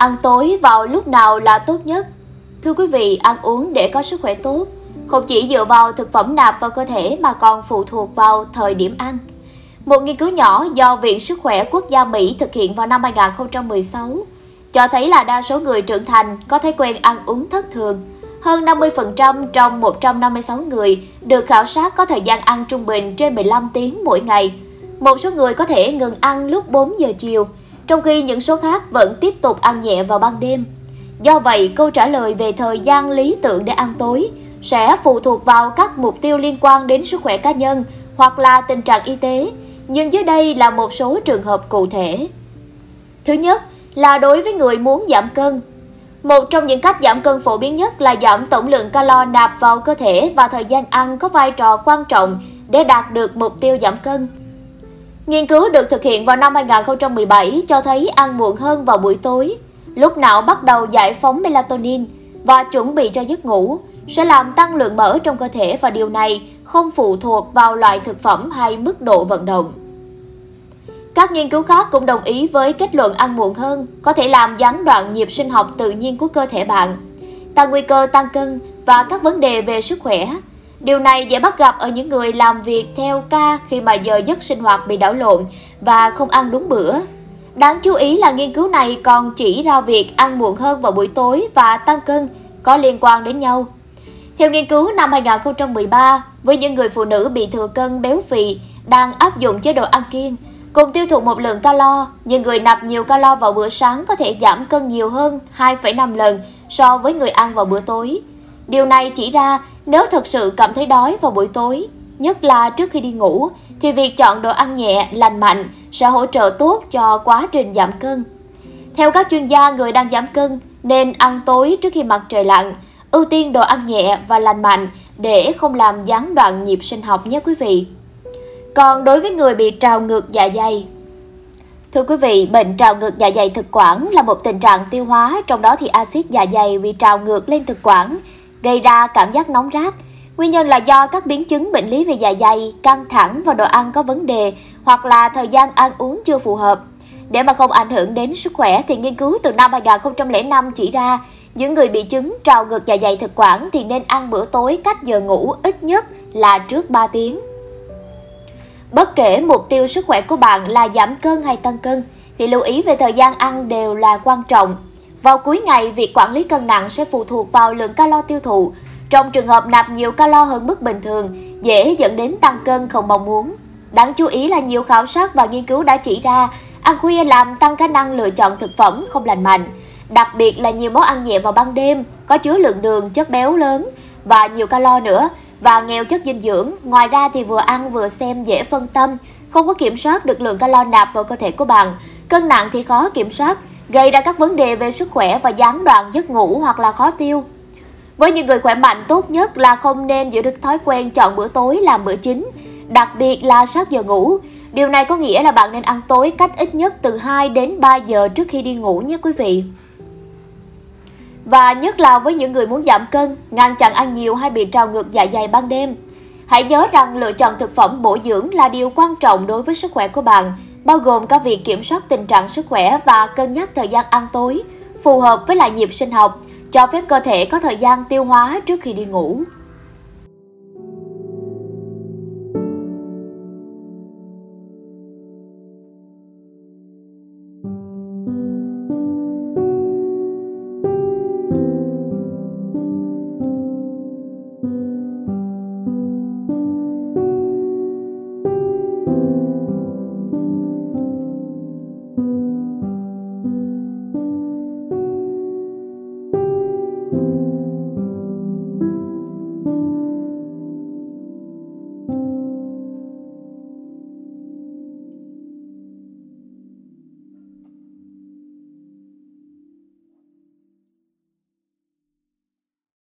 Ăn tối vào lúc nào là tốt nhất? Thưa quý vị, ăn uống để có sức khỏe tốt không chỉ dựa vào thực phẩm nạp vào cơ thể mà còn phụ thuộc vào thời điểm ăn. Một nghiên cứu nhỏ do Viện Sức khỏe Quốc gia Mỹ thực hiện vào năm 2016 cho thấy là đa số người trưởng thành có thói quen ăn uống thất thường. Hơn 50% trong 156 người được khảo sát có thời gian ăn trung bình trên 15 tiếng mỗi ngày. Một số người có thể ngừng ăn lúc 4 giờ chiều, trong khi những số khác vẫn tiếp tục ăn nhẹ vào ban đêm. Do vậy, câu trả lời về thời gian lý tưởng để ăn tối sẽ phụ thuộc vào các mục tiêu liên quan đến sức khỏe cá nhân hoặc là tình trạng y tế, nhưng dưới đây là một số trường hợp cụ thể. Thứ nhất là đối với người muốn giảm cân. Một trong những cách giảm cân phổ biến nhất là giảm tổng lượng calo nạp vào cơ thể và thời gian ăn có vai trò quan trọng để đạt được mục tiêu giảm cân. Nghiên cứu được thực hiện vào năm 2017 cho thấy ăn muộn hơn vào buổi tối, lúc não bắt đầu giải phóng melatonin và chuẩn bị cho giấc ngủ, sẽ làm tăng lượng mỡ trong cơ thể và điều này không phụ thuộc vào loại thực phẩm hay mức độ vận động. Các nghiên cứu khác cũng đồng ý với kết luận ăn muộn hơn có thể làm gián đoạn nhịp sinh học tự nhiên của cơ thể bạn, tăng nguy cơ tăng cân và các vấn đề về sức khỏe. Điều này dễ bắt gặp ở những người làm việc theo ca khi mà giờ giấc sinh hoạt bị đảo lộn và không ăn đúng bữa. Đáng chú ý là nghiên cứu này còn chỉ ra việc ăn muộn hơn vào buổi tối và tăng cân có liên quan đến nhau. Theo nghiên cứu năm 2013, với những người phụ nữ bị thừa cân béo phì đang áp dụng chế độ ăn kiêng, cùng tiêu thụ một lượng calo, nhưng người nạp nhiều calo vào bữa sáng có thể giảm cân nhiều hơn 2,5 lần so với người ăn vào bữa tối. Điều này chỉ ra nếu thật sự cảm thấy đói vào buổi tối, nhất là trước khi đi ngủ, thì việc chọn đồ ăn nhẹ, lành mạnh sẽ hỗ trợ tốt cho quá trình giảm cân. Theo các chuyên gia, người đang giảm cân nên ăn tối trước khi mặt trời lặn, ưu tiên đồ ăn nhẹ và lành mạnh để không làm gián đoạn nhịp sinh học nhé quý vị. Còn đối với người bị trào ngược dạ dày, Thưa quý vị, bệnh trào ngược dạ dày thực quản là một tình trạng tiêu hóa, trong đó thì axit dạ dày bị trào ngược lên thực quản, gây ra cảm giác nóng rát. Nguyên nhân là do các biến chứng bệnh lý về dạ dày, căng thẳng và đồ ăn có vấn đề hoặc là thời gian ăn uống chưa phù hợp. Để mà không ảnh hưởng đến sức khỏe thì nghiên cứu từ năm 2005 chỉ ra những người bị chứng trào ngược dạ dày thực quản thì nên ăn bữa tối cách giờ ngủ ít nhất là trước 3 tiếng. Bất kể mục tiêu sức khỏe của bạn là giảm cân hay tăng cân thì lưu ý về thời gian ăn đều là quan trọng. Vào cuối ngày, việc quản lý cân nặng sẽ phụ thuộc vào lượng calo tiêu thụ. Trong trường hợp nạp nhiều calo hơn mức bình thường, dễ dẫn đến tăng cân không mong muốn. Đáng chú ý là nhiều khảo sát và nghiên cứu đã chỉ ra ăn khuya làm tăng khả năng lựa chọn thực phẩm không lành mạnh, đặc biệt là nhiều món ăn nhẹ vào ban đêm, có chứa lượng đường, chất béo lớn và nhiều calo nữa và nghèo chất dinh dưỡng. Ngoài ra thì vừa ăn vừa xem dễ phân tâm, không có kiểm soát được lượng calo nạp vào cơ thể của bạn. Cân nặng thì khó kiểm soát, gây ra các vấn đề về sức khỏe và gián đoạn giấc ngủ hoặc là khó tiêu. Với những người khỏe mạnh tốt nhất là không nên giữ được thói quen chọn bữa tối làm bữa chính, đặc biệt là sát giờ ngủ. Điều này có nghĩa là bạn nên ăn tối cách ít nhất từ 2 đến 3 giờ trước khi đi ngủ nhé quý vị. Và nhất là với những người muốn giảm cân, ngăn chặn ăn nhiều hay bị trào ngược dạ dày ban đêm. Hãy nhớ rằng lựa chọn thực phẩm bổ dưỡng là điều quan trọng đối với sức khỏe của bạn, bao gồm các việc kiểm soát tình trạng sức khỏe và cân nhắc thời gian ăn tối, phù hợp với lại nhịp sinh học, cho phép cơ thể có thời gian tiêu hóa trước khi đi ngủ.